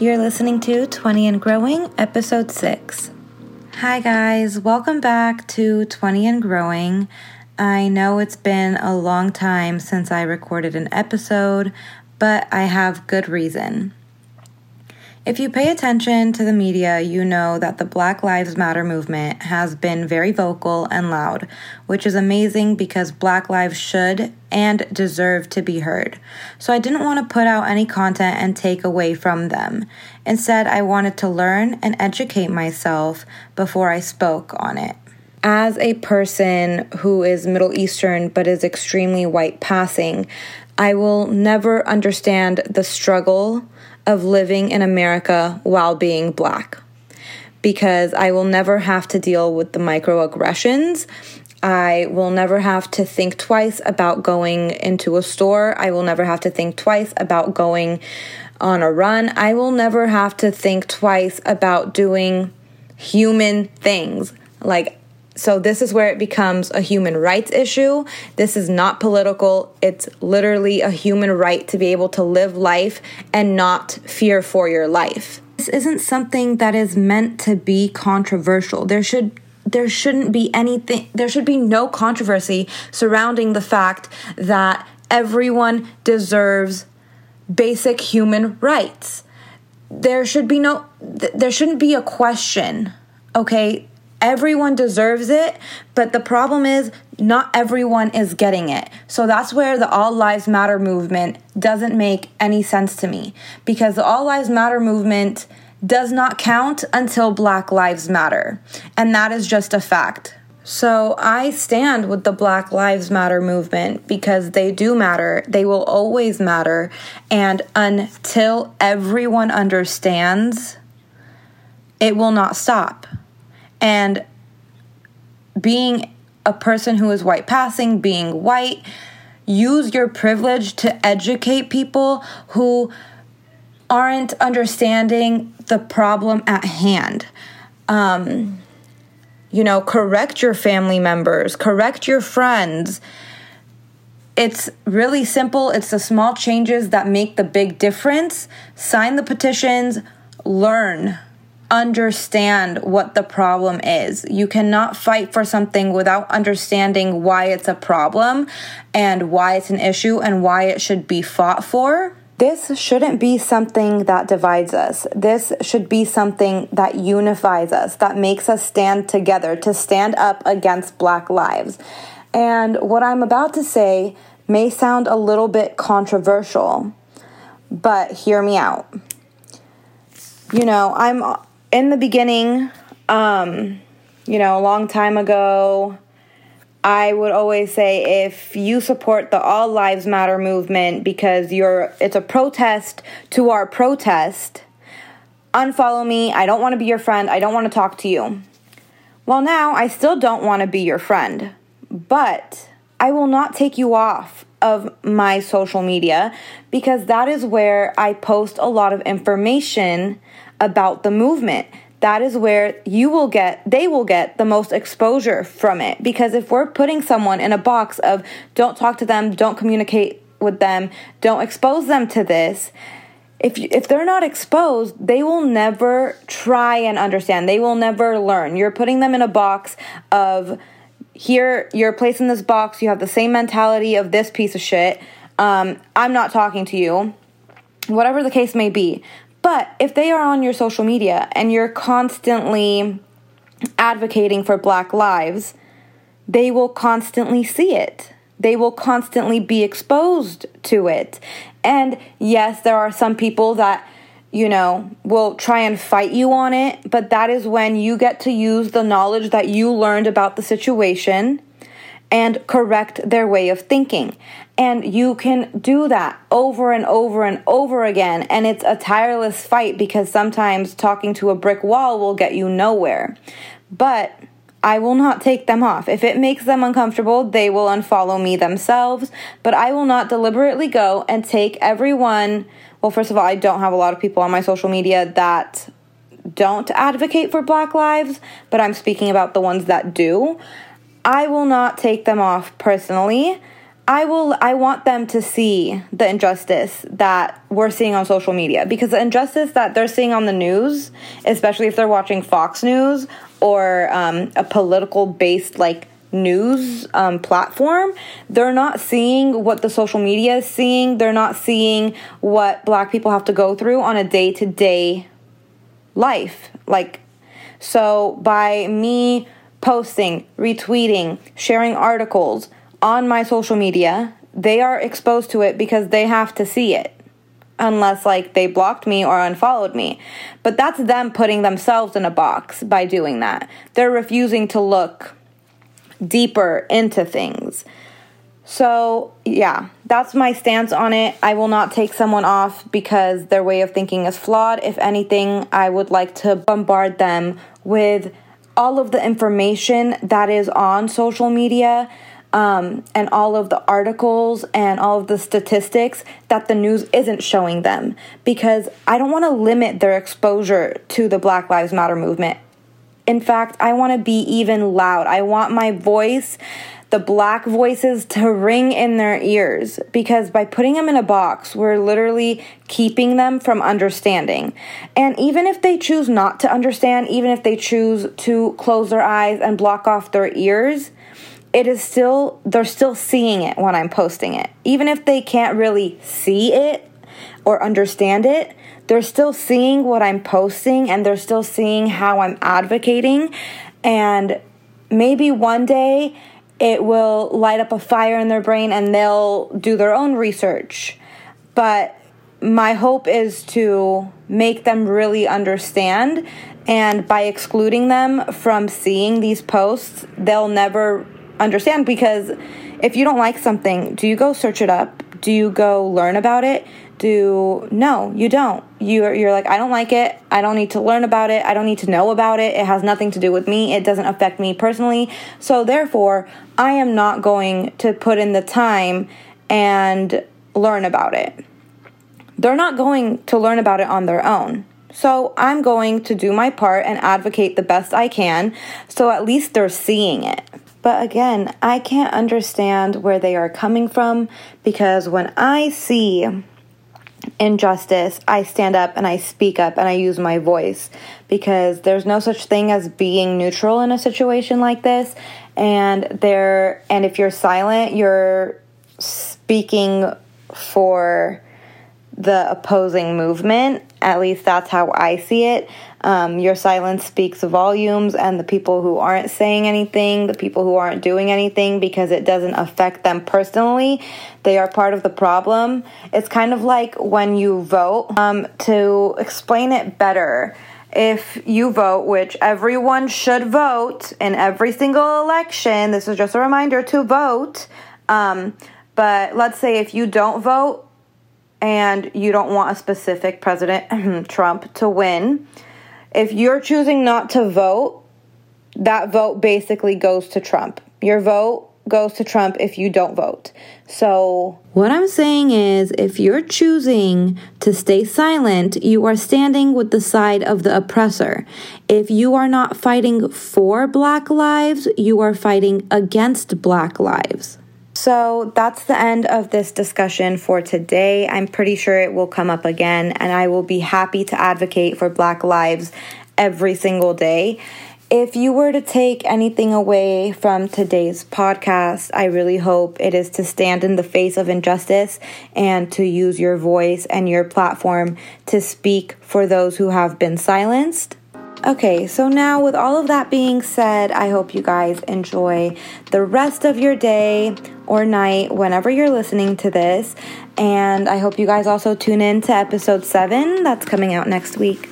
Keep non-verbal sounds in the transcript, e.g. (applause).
You're listening to 20 and Growing, episode 6. Hi, guys. Welcome back to 20 and Growing. I know it's been a long time since I recorded an episode, but I have good reason. If you pay attention to the media, you know that the Black Lives Matter movement has been very vocal and loud, which is amazing because Black lives should and deserve to be heard. So I didn't want to put out any content and take away from them. Instead, I wanted to learn and educate myself before I spoke on it. As a person who is Middle Eastern but is extremely white passing, I will never understand the struggle of living in America while being black because I will never have to deal with the microaggressions. I will never have to think twice about going into a store. I will never have to think twice about going on a run. I will never have to think twice about doing human things. Like so, this is where it becomes a human rights issue. This is not political. It's literally a human right to be able to live life and not fear for your life. This isn't something that is meant to be controversial. There should there shouldn't be anything there should be no controversy surrounding the fact that everyone deserves basic human rights. There should be no there shouldn't be a question. Okay? Everyone deserves it, but the problem is not everyone is getting it. So that's where the All Lives Matter movement doesn't make any sense to me because the All Lives Matter movement does not count until Black Lives Matter. And that is just a fact. So I stand with the Black Lives Matter movement because they do matter. They will always matter. And until everyone understands, it will not stop. And being a person who is white passing, being white, use your privilege to educate people who aren't understanding the problem at hand. Um, you know, correct your family members, correct your friends. It's really simple. It's the small changes that make the big difference. Sign the petitions, learn understand what the problem is. You cannot fight for something without understanding why it's a problem and why it's an issue and why it should be fought for. This shouldn't be something that divides us. This should be something that unifies us, that makes us stand together, to stand up against Black lives. And what I'm about to say may sound a little bit controversial, but hear me out. You know, I'm in the beginning, um, you know, a long time ago, I would always say if you support the All Lives Matter movement because you're it's a protest to our protest, unfollow me. I don't want to be your friend. I don't want to talk to you. Well, now I still don't want to be your friend, but I will not take you off of my social media because that is where I post a lot of information about the movement. That is where you will get, they will get the most exposure from it. Because if we're putting someone in a box of don't talk to them, don't communicate with them, don't expose them to this, if you, if they're not exposed, they will never try and understand. They will never learn. You're putting them in a box of here you're placed in this box. You have the same mentality of this piece of shit. Um, I'm not talking to you. Whatever the case may be. But if they are on your social media and you're constantly advocating for Black lives, they will constantly see it. They will constantly be exposed to it. And yes, there are some people that, you know, will try and fight you on it, but that is when you get to use the knowledge that you learned about the situation and correct their way of thinking. And you can do that over and over and over again. And it's a tireless fight because sometimes talking to a brick wall will get you nowhere. But I will not take them off. If it makes them uncomfortable, they will unfollow me themselves. But I will not deliberately go and take everyone. Well, first of all, I don't have a lot of people on my social media that don't advocate for Black Lives, but I'm speaking about the ones that do. I will not take them off personally. I will I want them to see the injustice that we're seeing on social media because the injustice that they're seeing on the news, especially if they're watching Fox News or um, a political based like news um, platform, they're not seeing what the social media is seeing. They're not seeing what black people have to go through on a day to day life. Like, so by me posting, retweeting, sharing articles, on my social media, they are exposed to it because they have to see it. Unless, like, they blocked me or unfollowed me. But that's them putting themselves in a box by doing that. They're refusing to look deeper into things. So, yeah, that's my stance on it. I will not take someone off because their way of thinking is flawed. If anything, I would like to bombard them with all of the information that is on social media um, and all of the articles and all of the statistics that the news isn't showing them because I don't want to limit their exposure to the Black Lives Matter movement. In fact, I want to be even loud. I want my voice, the black voices, to ring in their ears because by putting them in a box, we're literally keeping them from understanding. And even if they choose not to understand, even if they choose to close their eyes and block off their ears, it is still they're still seeing it when I'm posting it. Even if they can't really see it or understand it, they're still seeing what I'm posting and they're still seeing how I'm advocating and maybe one day it will light up a fire in their brain and they'll do their own research. But my hope is to make them really understand and by excluding them from seeing these posts, they'll never understand because if you don't like something, do you go search it up? Do you go learn about it? Do no, you don't. You're you're like I don't like it. I don't need to learn about it. I don't need to know about it. It has nothing to do with me. It doesn't affect me personally. So therefore, I am not going to put in the time and learn about it. They're not going to learn about it on their own. So I'm going to do my part and advocate the best I can so at least they're seeing it. But again, I can't understand where they are coming from because when I see injustice, I stand up and I speak up and I use my voice because there's no such thing as being neutral in a situation like this. And there and if you're silent, you're speaking for the opposing movement. At least that's how I see it. Um, your silence speaks volumes, and the people who aren't saying anything, the people who aren't doing anything because it doesn't affect them personally, they are part of the problem. It's kind of like when you vote. Um, to explain it better, if you vote, which everyone should vote in every single election, this is just a reminder to vote. Um, but let's say if you don't vote and you don't want a specific president, (clears throat) Trump, to win if you're choosing not to vote, that vote basically goes to Trump. Your vote goes to Trump if you don't vote. So, what I'm saying is if you're choosing to stay silent, you are standing with the side of the oppressor. If you are not fighting for black lives, you are fighting against black lives. So that's the end of this discussion for today. I'm pretty sure it will come up again, and I will be happy to advocate for Black lives every single day. If you were to take anything away from today's podcast, I really hope it is to stand in the face of injustice and to use your voice and your platform to speak for those who have been silenced. Okay, so now with all of that being said, I hope you guys enjoy the rest of your day or night whenever you're listening to this. And I hope you guys also tune in to episode seven that's coming out next week.